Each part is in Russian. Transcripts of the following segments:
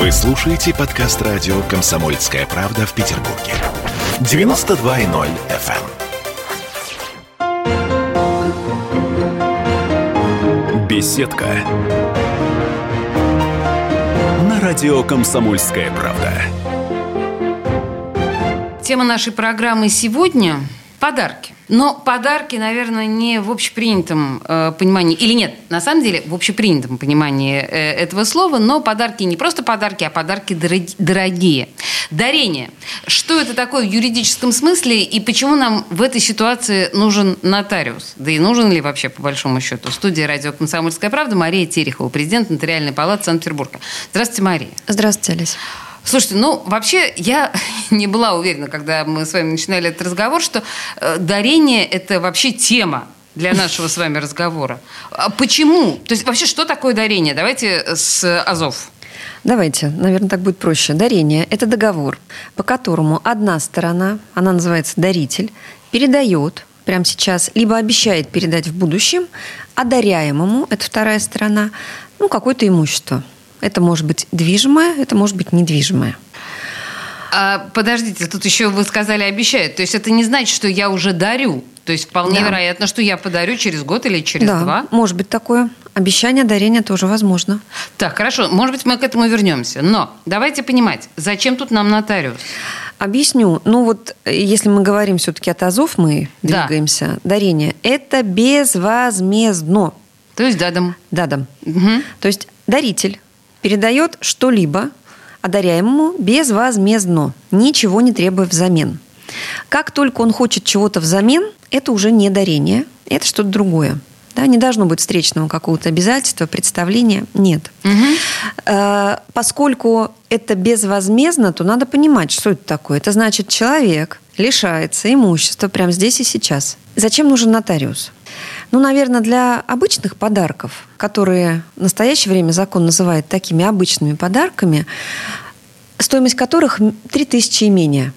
Вы слушаете подкаст радио «Комсомольская правда» в Петербурге. 92.0 FM. эм. Беседка. На радио «Комсомольская правда». Тема нашей программы сегодня – подарки. Но подарки, наверное, не в общепринятом э, понимании, или нет, на самом деле в общепринятом понимании э, этого слова, но подарки не просто подарки, а подарки дорог- дорогие. Дарение. Что это такое в юридическом смысле и почему нам в этой ситуации нужен нотариус? Да и нужен ли вообще, по большому счету? Студия «Радио Комсомольская правда» Мария Терехова, президент Нотариальной палаты Санкт-Петербурга. Здравствуйте, Мария. Здравствуйте, Олесь. Слушайте, ну вообще я не была уверена, когда мы с вами начинали этот разговор, что э, дарение это вообще тема для нашего с вами разговора. А почему? То есть вообще что такое дарение? Давайте с Азов. Давайте, наверное, так будет проще. Дарение – это договор, по которому одна сторона, она называется даритель, передает прямо сейчас, либо обещает передать в будущем, одаряемому, это вторая сторона, ну, какое-то имущество. Это может быть движимое, это может быть недвижимое. А, подождите, тут еще вы сказали обещает. То есть это не значит, что я уже дарю. То есть вполне Да. вероятно, что я подарю через год или через да, два. может быть такое. Обещание дарения тоже возможно. Так, хорошо. Может быть, мы к этому вернемся. Но давайте понимать, зачем тут нам нотариус? Объясню. Ну вот, э, если мы говорим все-таки от АЗОВ, мы Да. двигаемся. Дарение – это безвозмездно. То есть дадам. Дадам. Мгм. То есть даритель передает что-либо одаряемому безвозмездно, ничего не требуя взамен. Как только он хочет чего-то взамен, это уже не дарение, это что-то другое. Да, не должно быть встречного какого-то обязательства, представления. Нет. Э, Поскольку это безвозмездно, то надо понимать, что это такое. Это значит, человек лишается имущества прямо здесь и сейчас. Зачем нужен нотариус? Ну, наверное, для обычных подарков, которые в настоящее время закон называет такими обычными подарками, стоимость которых 3000 и менее.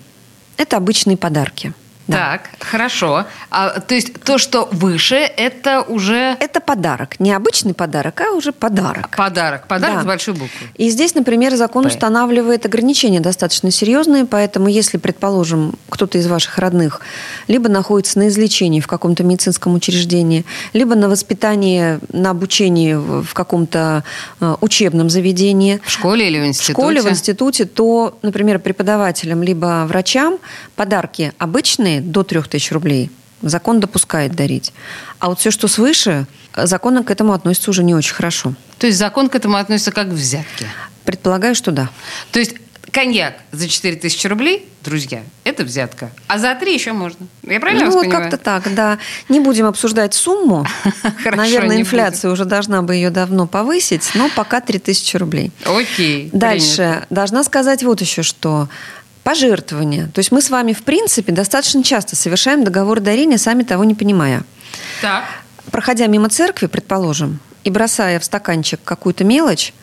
Это обычные подарки. Да. Так, хорошо. А, то есть то, что выше, это уже Это подарок. Не обычный подарок, а уже подарок. подарок. Подарок Да. с большой буквы. И здесь, например, закон П. устанавливает ограничения достаточно серьезные, поэтому если, предположим, кто-то из ваших родных либо находится на излечении в каком-то медицинском учреждении, либо на воспитании, на обучении в в каком-то э, учебном заведении, В школе или в в институте? школе, в институте, то, например, преподавателям либо врачам подарки обычные до 3000 рублей закон допускает дарить. А вот все, что свыше, закон к этому относится уже не очень хорошо. То есть закон к этому относится как к взятке. Предполагаю, что да. То есть коньяк за 4000 рублей, друзья, это взятка. А за 3 еще можно. Я правильно ну, вас вот понимаю? как-то так, да. Не будем обсуждать сумму. Хорошо, Наверное, инфляция уже должна бы ее давно повысить, но пока 3000 рублей. Окей. Дальше. принято. Должна сказать вот еще что. Пожертвования. То есть мы с вами, в принципе, достаточно часто совершаем договор дарения, сами того не понимая. Так. Проходя мимо церкви, предположим, и бросая в стаканчик какую-то мелочь,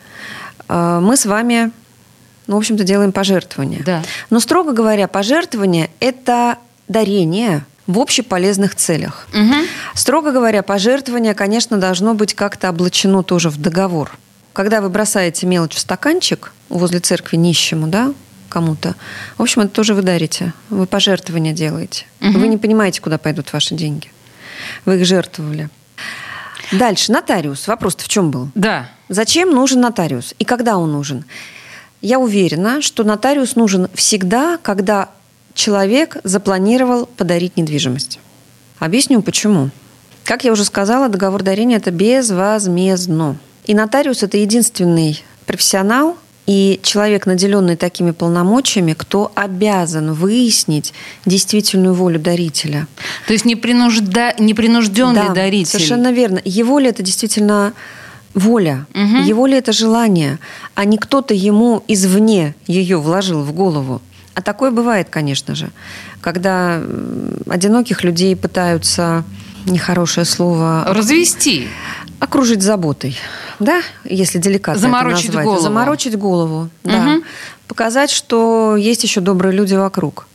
э, мы с вами, ну, в общем-то, делаем пожертвование. Да. Но, строго говоря, пожертвование – это дарение в общеполезных целях. Мгм. Строго говоря, пожертвование, конечно, должно быть как-то облачено тоже в договор. Когда вы бросаете мелочь в стаканчик возле церкви нищему, да, кому-то, в общем, это тоже вы дарите. Вы пожертвования делаете. Мгм. Вы не понимаете, куда пойдут ваши деньги. Вы их жертвовали. Дальше, нотариус. Вопрос-то в чем был? Да. Зачем нужен нотариус и когда он нужен? Я уверена, что нотариус нужен всегда, когда человек запланировал подарить недвижимость. Объясню почему. Как я уже сказала, договор дарения – это безвозмездно. И нотариус – это единственный профессионал и человек, наделенный такими полномочиями, кто обязан выяснить действительную волю дарителя. То есть непринужда... непринужденный Да, даритель. Совершенно верно. Его ли это действительно воля, Мгм. его ли это желание, а не кто-то ему извне ее вложил в голову. А такое бывает, конечно же, когда одиноких людей пытаются, нехорошее слово, Развести. окружить заботой, да, если деликатно это Заморочить назвать. голову. Заморочить голову, да. Мгм. Показать, что есть еще добрые люди вокруг.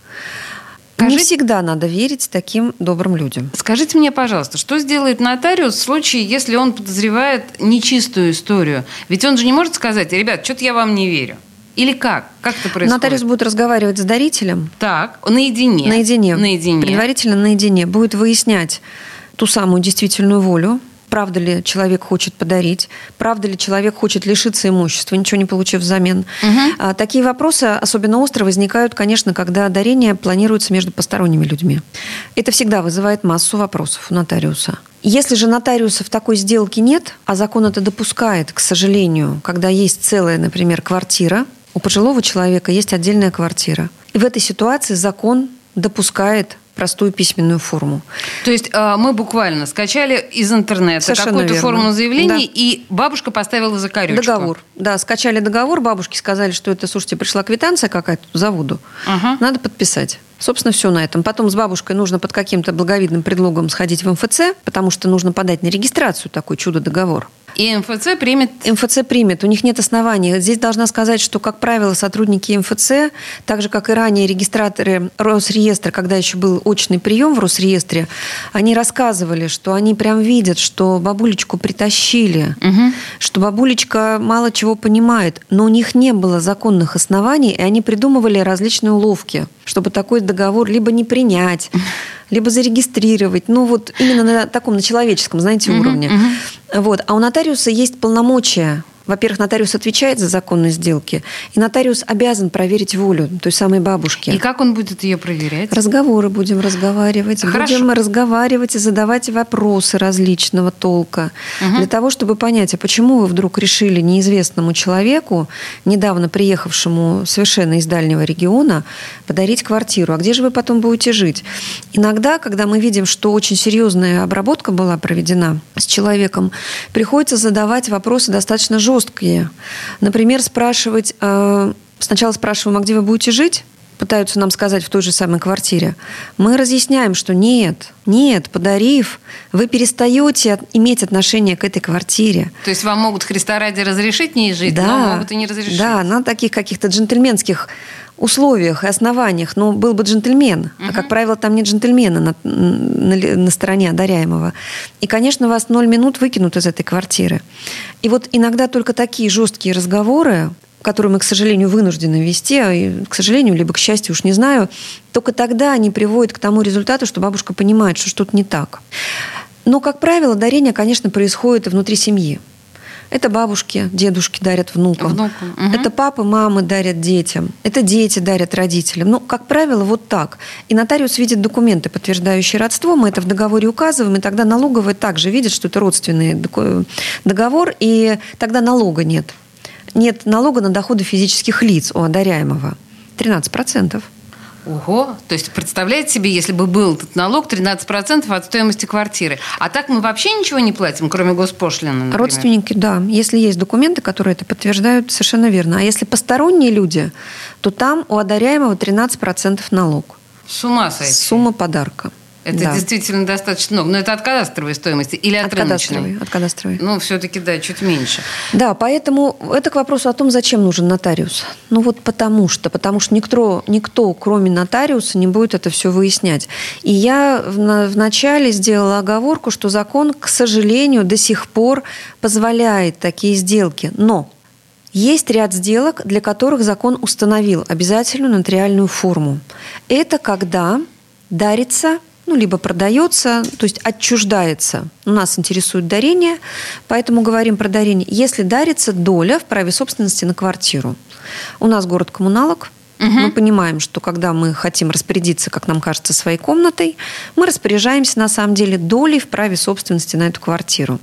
Не Скажите- всегда надо верить таким добрым людям. Скажите мне, пожалуйста, что сделает нотариус в случае, если он подозревает нечистую историю? Ведь он же не может сказать, ребят, что-то я вам не верю. Или как? Как это происходит? Нотариус будет разговаривать с дарителем. Так, наедине. Наедине. Наедине. Предварительно наедине. Будет выяснять ту самую действительную волю, правда ли человек хочет подарить, правда ли человек хочет лишиться имущества, ничего не получив взамен. Угу. Такие вопросы особенно остро возникают, конечно, когда дарение планируется между посторонними людьми. Это всегда вызывает массу вопросов у нотариуса. Если же нотариуса в такой сделке нет, а закон это допускает, к сожалению, когда есть целая, например, квартира, у пожилого человека есть отдельная квартира. И в этой ситуации закон допускает простую письменную форму. То есть э, мы буквально скачали из интернета какую-то форму заявления, да. и бабушка поставила закорючку. Договор. Да, скачали договор, бабушке сказали, что это, слушайте, пришла квитанция какая-то заводу, ага. надо подписать. Собственно, все на этом. Потом с бабушкой нужно под каким-то благовидным предлогом сходить в МФЦ, потому что нужно подать на регистрацию такой чудо-договор. И МФЦ примет? МФЦ примет. У них нет оснований. Здесь должна сказать, что, как правило, сотрудники МФЦ, так же, как и ранее регистраторы Росреестра, когда еще был очный прием в Росреестре, они рассказывали, что они прям видят, что бабулечку притащили, угу. что бабулечка мало чего понимает, но у них не было законных оснований, и они придумывали различные уловки, чтобы такой договор либо не принять, либо зарегистрировать. Ну, вот именно на таком, на человеческом, знаете, уровне. Вот. А у нотариуса есть полномочия во-первых, нотариус отвечает за законность сделки, и нотариус обязан проверить волю той самой бабушки. И как он будет ее проверять? Разговоры будем разговаривать. Хорошо. Будем разговаривать и задавать вопросы различного толка. Угу. Для того, чтобы понять, а почему вы вдруг решили неизвестному человеку, недавно приехавшему совершенно из дальнего региона, подарить квартиру. А где же вы потом будете жить? Иногда, когда мы видим, что очень серьезная обработка была проведена с человеком, приходится задавать вопросы достаточно жесткие жесткие. Например, спрашивать, э, сначала спрашиваем, а где вы будете жить? Пытаются нам сказать в той же самой квартире, мы разъясняем, что нет, нет, подарив, вы перестаете иметь отношение к этой квартире. То есть вам могут Христа ради разрешить не жить, да, но могут и не разрешить. Да, на таких каких-то джентльменских условиях и основаниях, но был бы джентльмен. Угу. А, как правило, там нет джентльмена на, на, на стороне одаряемого. И, конечно, вас ноль минут выкинут из этой квартиры. И вот иногда только такие жесткие разговоры, которые мы, к сожалению, вынуждены вести, а, к сожалению, либо к счастью, уж не знаю, только тогда они приводят к тому результату, что бабушка понимает, что что-то не так. Но, как правило, дарение, конечно, происходит и внутри семьи. Это бабушки, дедушки дарят внукам. внукам. Угу. Это папы, мамы дарят детям. Это дети дарят родителям. Ну, как правило, вот так. И нотариус видит документы, подтверждающие родство. Мы это в договоре указываем, и тогда налоговая также видит, что это родственный договор, и тогда налога нет. Нет налога на доходы физических лиц у одаряемого. 13%. Ого! То есть, представляете себе, если бы был этот налог 13% от стоимости квартиры. А так мы вообще ничего не платим, кроме госпошлины, например. Родственники, да. Если есть документы, которые это подтверждают, совершенно верно. А если посторонние люди, то там у одаряемого 13% налог. С ума сойти. Сумма подарка. Это да. действительно достаточно много. Но это от кадастровой стоимости или от, от рыночной? Кадастровой, от кадастровой. Ну, все-таки, да, чуть меньше. Да, поэтому это к вопросу о том, зачем нужен нотариус. Ну, вот потому что. Потому что никто, никто кроме нотариуса, не будет это все выяснять. И я вначале сделала оговорку, что закон, к сожалению, до сих пор позволяет такие сделки. Но есть ряд сделок, для которых закон установил обязательную нотариальную форму. Это когда дарится ну, либо продается, то есть отчуждается. У нас интересует дарение, поэтому говорим про дарение. Если дарится доля в праве собственности на квартиру. У нас город коммуналок, Угу. Мы понимаем, что когда мы хотим распорядиться, как нам кажется, своей комнатой, мы распоряжаемся на самом деле долей в праве собственности на эту квартиру.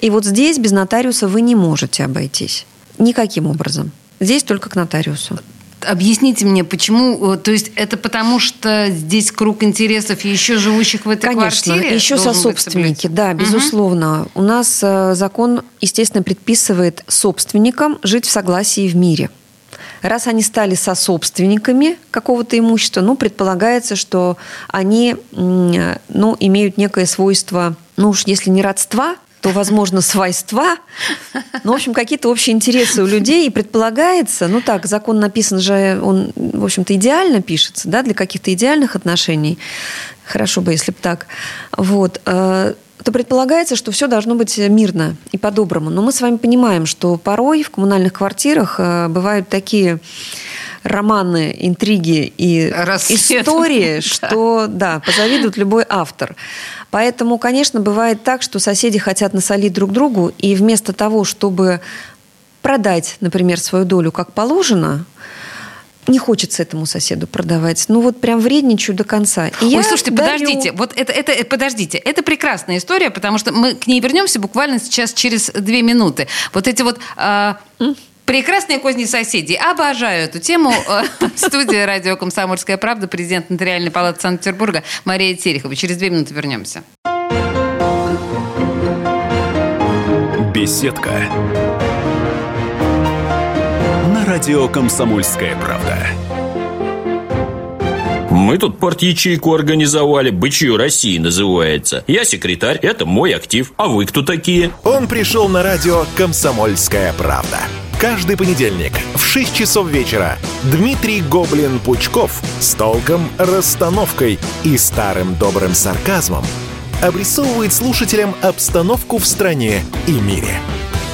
И вот здесь без нотариуса вы не можете обойтись. Никаким образом. Здесь только к нотариусу. Объясните мне, почему? Э, то есть это потому, что здесь круг интересов еще живущих в этой Конечно, квартире? еще сособственники, да, безусловно. Угу. У нас э, закон, естественно, предписывает собственникам жить в согласии в мире. Раз они стали сособственниками какого-то имущества, ну, предполагается, что они, ну, имеют некое свойство, ну уж если не родства, то, возможно, свойства, ну, в общем, какие-то общие интересы у людей, и предполагается, ну так, закон написан же, он, в общем-то, идеально пишется, да, для каких-то идеальных отношений. Хорошо бы, если бы так. Вот. Э, то предполагается, что все должно быть мирно и по-доброму. Но мы с вами понимаем, что порой в коммунальных квартирах э, бывают такие романы, интриги и истории, что, да, позавидует любой автор. Поэтому, конечно, бывает так, что соседи хотят насолить друг другу, и вместо того, чтобы продать, например, свою долю как положено, не хочется этому соседу продавать. Ну вот прям вредничаю до конца. И Ой, я слушайте, дарю... подождите, вот это, это, подождите, это прекрасная история, потому что мы к ней вернемся буквально сейчас через две минуты. Вот эти вот... Э, Прекрасные козни соседей. Обожаю эту тему. Студия «Радио Комсомольская правда», президент Нотариальной палаты Санкт-Петербурга Мария Терехова. Через две минуты вернемся. Беседка. На радио «Комсомольская правда». Мы тут порт-ячейку организовали, «Бычью России» называется. Я секретарь, это мой актив. А вы кто такие? Он пришел на радио «Комсомольская правда». Каждый понедельник в 6 часов вечера. Дмитрий Гоблин-Пучков с толком, расстановкой и старым добрым сарказмом обрисовывает слушателям обстановку в стране и мире –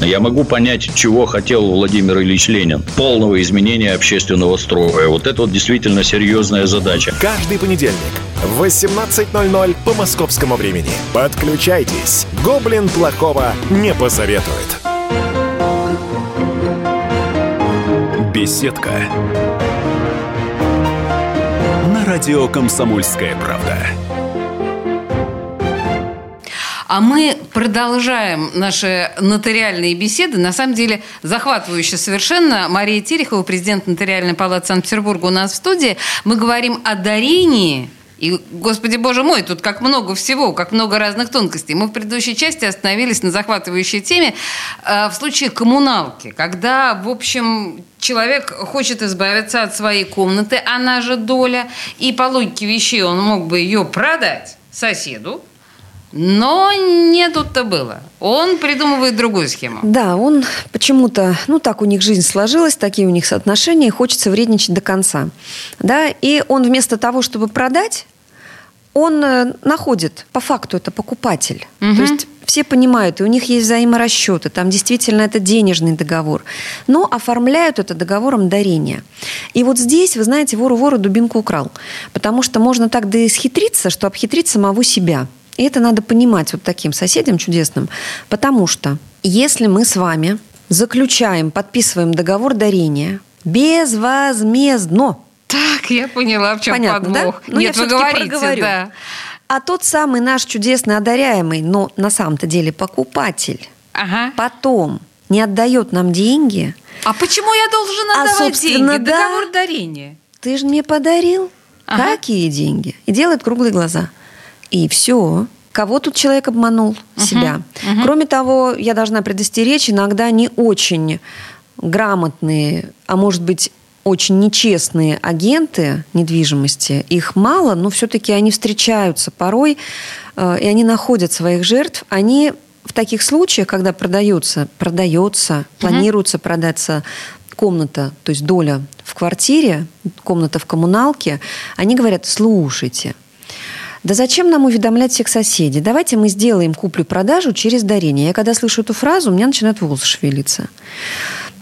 Я могу понять, чего хотел Владимир Ильич Ленин. Полного изменения общественного строя. Вот это вот действительно серьезная задача. Каждый понедельник в 18.00 по московскому времени. Подключайтесь. Гоблин плохого не посоветует. Беседка. На радио «Комсомольская правда». А мы продолжаем наши нотариальные беседы. На самом деле, захватывающе совершенно. Мария Терехова, президент Нотариальной палаты Санкт-Петербурга у нас в студии. Мы говорим о дарении и, господи боже мой, тут как много всего, как много разных тонкостей. Мы в предыдущей части остановились на захватывающей теме э, в случае коммуналки, когда, в общем, человек хочет избавиться от своей комнаты, она же доля, и по логике вещей он мог бы ее продать соседу, но не тут-то было. Он придумывает другую схему. Да, он почему-то, ну так у них жизнь сложилась, такие у них соотношения, хочется вредничать до конца. Да, и он вместо того, чтобы продать, он э, находит, по факту это покупатель. Угу. То есть все понимают, и у них есть взаиморасчеты, там действительно это денежный договор, но оформляют это договором дарения. И вот здесь, вы знаете, вору вору дубинку украл, потому что можно так да исхитриться, что обхитрить самого себя – и это надо понимать вот таким соседям чудесным, потому что если мы с вами заключаем, подписываем договор дарения безвозмездно, так, я поняла, в чем Понятно, подвох. Да? Ну, Нет, я вы говорите, проговорю. да. А тот самый наш чудесный одаряемый, но на самом-то деле покупатель, ага. потом не отдает нам деньги. А почему я должен а, отдавать а, деньги? Да, Договор дарения. Ты же мне подарил. Ага. Какие деньги? И делает круглые глаза. И все. Кого тут человек обманул? Uh-huh. Себя. Uh-huh. Кроме того, я должна предостеречь, иногда не очень грамотные, а может быть, очень нечестные агенты недвижимости, их мало, но все-таки они встречаются порой, э, и они находят своих жертв. Они в таких случаях, когда продается, продается, планируется uh-huh. продаться комната, то есть доля в квартире, комната в коммуналке, они говорят, слушайте, да зачем нам уведомлять всех соседей? Давайте мы сделаем куплю-продажу через дарение. Я когда слышу эту фразу, у меня начинают волосы шевелиться.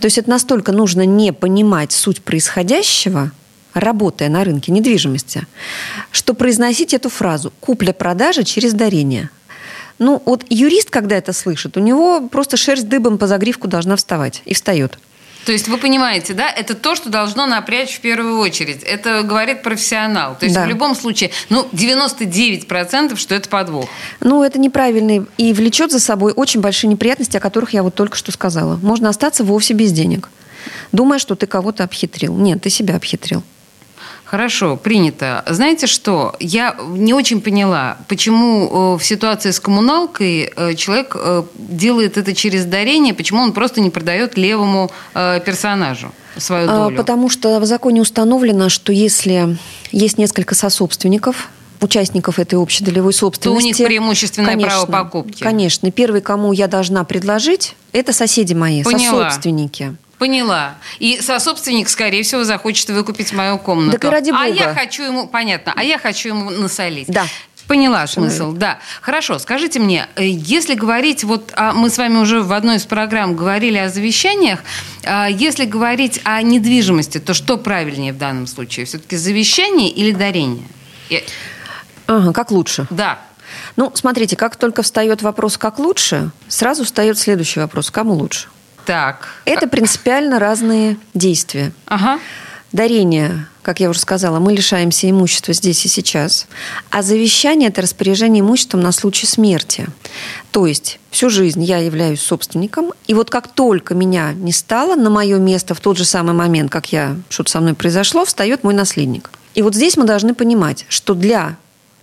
То есть это настолько нужно не понимать суть происходящего, работая на рынке недвижимости, что произносить эту фразу «купля-продажа через дарение». Ну, вот юрист, когда это слышит, у него просто шерсть дыбом по загривку должна вставать. И встает. То есть вы понимаете, да, это то, что должно напрячь в первую очередь. Это говорит профессионал. То есть да. в любом случае, ну, 99% что это подвох. Ну, это неправильно и влечет за собой очень большие неприятности, о которых я вот только что сказала. Можно остаться вовсе без денег, думая, что ты кого-то обхитрил. Нет, ты себя обхитрил. Хорошо, принято. Знаете что? Я не очень поняла, почему э, в ситуации с коммуналкой э, человек э, делает это через дарение, почему он просто не продает левому персонажу свою А, долю. Потому что в законе установлено, что если есть несколько сособственников, участников этой общей долевой собственности. них преимущественное право покупки. Конечно. Первый, кому я должна предложить, это соседи мои, Поняла. сособственники. Поняла. И сособственник, скорее всего, захочет выкупить мою комнату. Так и ради А бога. я хочу ему, понятно, а я хочу ему насолить. Да. Поняла смысл, да. Хорошо, скажите мне, э, если говорить, вот а мы с вами уже в одной из программ говорили о завещаниях, а если говорить о недвижимости, то что правильнее в данном случае? Все-таки завещание или дарение? Ага, как лучше? Да. Ну, смотрите, как только встает вопрос «как лучше», сразу встает следующий вопрос «кому лучше?». Так. Это принципиально разные действия. Ага. Дарение, как я уже сказала, мы лишаемся имущества здесь и сейчас. А завещание – это распоряжение имуществом на случай смерти. То есть всю жизнь я являюсь собственником, и вот как только меня не стало, на мое место в тот же самый момент, как я, что-то со мной произошло, встает мой наследник. И вот здесь мы должны понимать, что для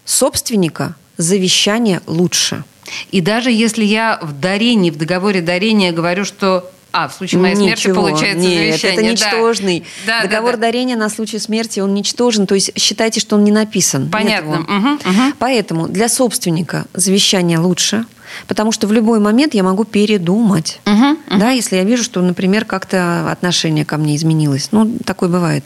собственника завещание лучше. И даже если я в дарении, в договоре дарения говорю, что а, в случае моей смерти Ничего. получается Нет, завещание. это да. ничтожный. Да, да, Договор да. дарения на случай смерти, он ничтожен. То есть считайте, что он не написан. Понятно. Мгм, мгм. Поэтому для собственника завещание лучше, потому что в любой момент я могу передумать. Мгм, Да, если я вижу, что, например, как-то отношение ко мне изменилось. Ну, такое бывает.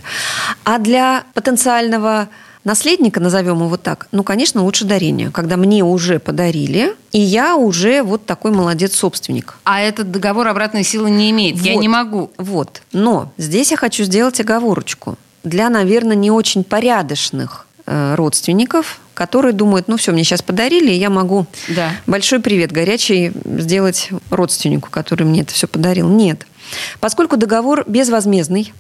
А для потенциального наследника, назовем его так, ну, конечно, лучше дарение, когда мне уже подарили, и я уже вот такой молодец-собственник. А этот договор обратной силы не имеет. Я Вот. не могу. Вот. Но здесь я хочу сделать оговорочку. Для, наверное, не очень порядочных э, родственников, которые думают, ну все, мне сейчас подарили, и я могу Да. большой привет горячий сделать родственнику, который мне это все подарил. Нет. Поскольку договор безвозмездный,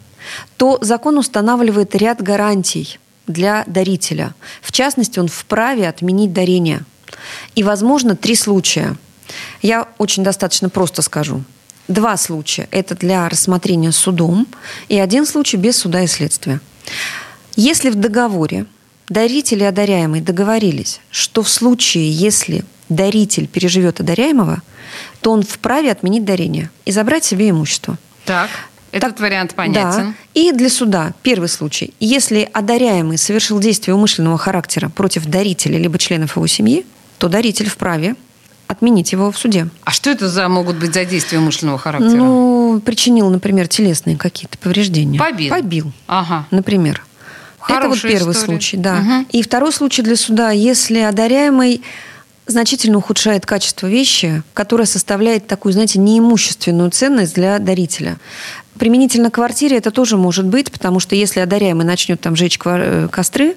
то закон устанавливает ряд гарантий для дарителя. В частности, он вправе отменить дарение. И, возможно, три случая. Я очень достаточно просто скажу. Два случая – это для рассмотрения судом, и один случай без суда и следствия. Если в договоре даритель и одаряемый договорились, что в случае, если даритель переживет одаряемого, то он вправе отменить дарение и забрать себе имущество. Так, этот Так, вариант понятен. Да. И для суда первый случай. Если одаряемый совершил действие умышленного характера против дарителя либо членов его семьи, то даритель вправе отменить его в суде. А что это за могут быть за действия умышленного характера? Ну, причинил, например, телесные какие-то повреждения. Побил. Побил, Ага. например. Это вот Хорошая первый история. случай, да. Мгм. И второй случай для суда, если одаряемый значительно ухудшает качество вещи, которая составляет такую, знаете, неимущественную ценность для дарителя. Применительно к квартире это тоже может быть, потому что если одаряемый начнет там жечь э, костры,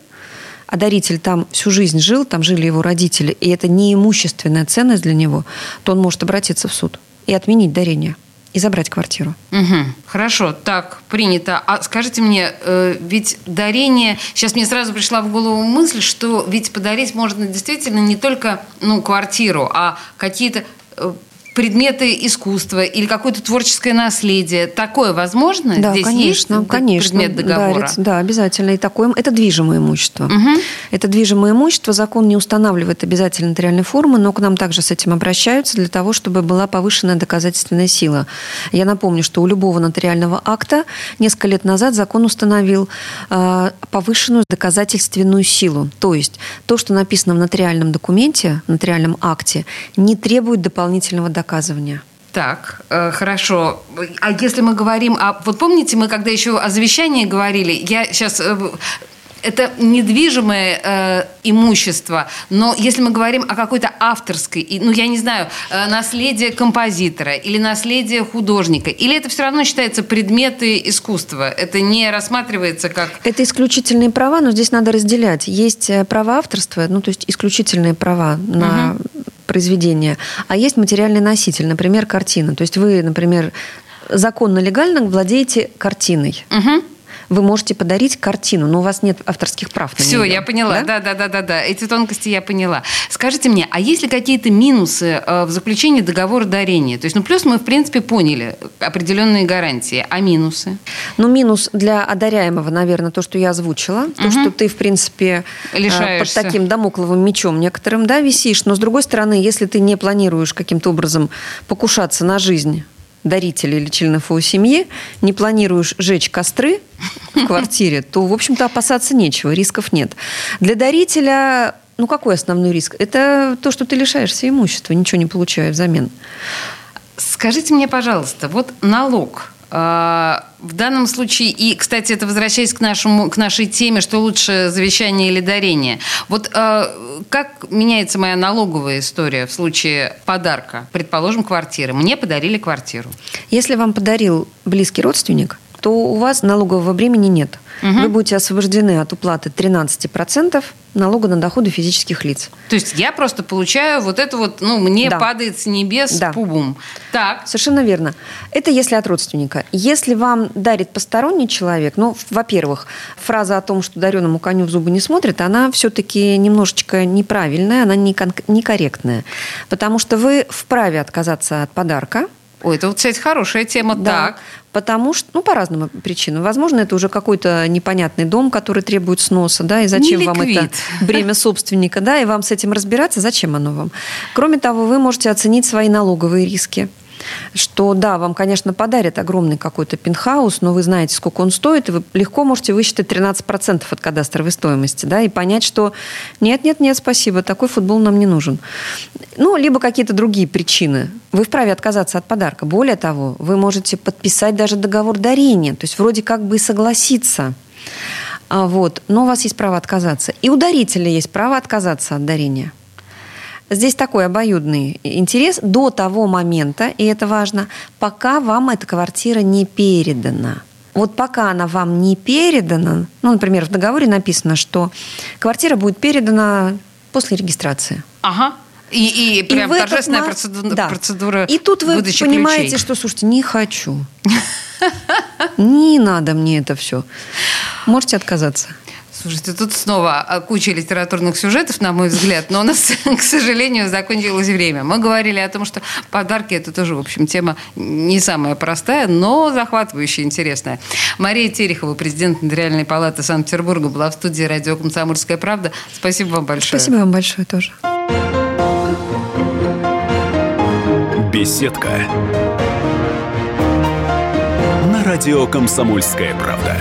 а даритель там всю жизнь жил, там жили его родители, и это неимущественная ценность для него, то он может обратиться в суд и отменить дарение, и забрать квартиру. Мгм. Хорошо, так, принято. А скажите мне, э, ведь дарение... Сейчас мне сразу пришла в голову мысль, что ведь подарить можно действительно не только ну, квартиру, а какие-то э, предметы искусства или какое-то творческое наследие. Такое возможно? Да, Здесь конечно, есть конечно. предмет договора? дарится, да, обязательно. И такое, это движимое имущество. Мгм. Это движимое имущество. Закон не устанавливает обязательно нотариальной формы, но к нам также с этим обращаются для того, чтобы была повышенная доказательственная сила. Я напомню, что у любого нотариального акта несколько лет назад закон установил э, повышенную доказательственную силу. То есть то, что написано в нотариальном документе, в нотариальном акте, не требует дополнительного доказывания. Так, э, хорошо. А если мы говорим о... Вот помните, мы когда еще о завещании говорили, я сейчас... это недвижимое э, имущество, но если мы говорим о какой-то авторской, ну, я не знаю, э, наследие композитора или наследие художника, или это все равно считается предметы искусства? Это не рассматривается как... Это исключительные права, но здесь надо разделять. Есть э, право авторства, ну, то есть исключительные права на произведение, а есть материальный носитель, например, картина. То есть вы, например, законно, легально владеете картиной. Мгм. Вы можете подарить картину, но у вас нет авторских прав на Все, нее, я поняла. да? Да, да, да, да, да. Эти тонкости я поняла. Скажите мне, а есть ли какие-то минусы э, в заключении договора дарения? То есть, ну, плюс мы, в принципе, поняли определенные гарантии. А минусы? Ну, минус для одаряемого, наверное, то, что я озвучила. То, что ты, в принципе, э, под Лишаешься. таким домокловым мечом некоторым, да, висишь. Но, с другой стороны, если ты не планируешь каким-то образом покушаться на жизнь дарителя или членов его семьи, не планируешь жечь костры в квартире, то, в общем-то, опасаться нечего, рисков нет. Для дарителя, ну, какой основной риск? Это то, что ты лишаешься имущества, ничего не получая взамен. Скажите мне, пожалуйста, вот налог в данном случае, и, кстати, это возвращаясь к, нашему, к нашей теме, что лучше завещание или дарение. Вот э, как меняется моя налоговая история в случае подарка? Предположим, квартиры. Мне подарили квартиру. Если вам подарил близкий родственник, то у вас налогового бремени нет. Вы будете освобождены от уплаты 13% налога на доходы физических лиц. То есть я просто получаю вот это вот, ну, мне Да. падает с небес Да. пубум. Так, Совершенно верно. Это если от родственника. Если вам дарит посторонний человек, ну, во-первых, фраза о том, что дареному коню в зубы не смотрит, она все-таки немножечко неправильная, она некорректная. Потому что вы вправе отказаться от подарка, ой, это вот, кстати, хорошая тема. Да, Так. Потому что, ну, по разным причинам. Возможно, это уже какой-то непонятный дом, который требует сноса, да, и зачем Не вам это бремя собственника, да, и вам с этим разбираться, зачем оно вам. Кроме того, вы можете оценить свои налоговые риски. Что да, вам, конечно, подарят огромный какой-то пентхаус, но вы знаете, сколько он стоит, и вы легко можете высчитать 13% от кадастровой стоимости, да, и понять, что нет, нет, нет, спасибо, такой футбол нам не нужен. Ну, либо какие-то другие причины. Вы вправе отказаться от подарка. Более того, вы можете подписать даже договор дарения, то есть вроде как бы и согласиться. А, Вот. Но у вас есть право отказаться. И у дарителя есть право отказаться от дарения. Здесь такой обоюдный интерес до того момента, и это важно, пока вам эта квартира не передана. Вот пока она вам не передана, ну, например, в договоре написано, что квартира будет передана после регистрации. Ага. И, и прям этот торжественная ма- процедура, Да. процедура И тут вы понимаете, ключей. что, слушайте, не хочу. Не надо мне это все. Можете отказаться. Слушайте, тут снова куча литературных сюжетов, на мой взгляд, но у нас, к сожалению, закончилось время. Мы говорили о том, что подарки – это тоже, в общем, тема не самая простая, но захватывающая, интересная. Мария Терехова, президент Нотариальной палаты Санкт-Петербурга, была в студии радио «Комсомольская правда». Спасибо вам большое. Спасибо вам большое тоже. Беседка. На радио «Комсомольская правда».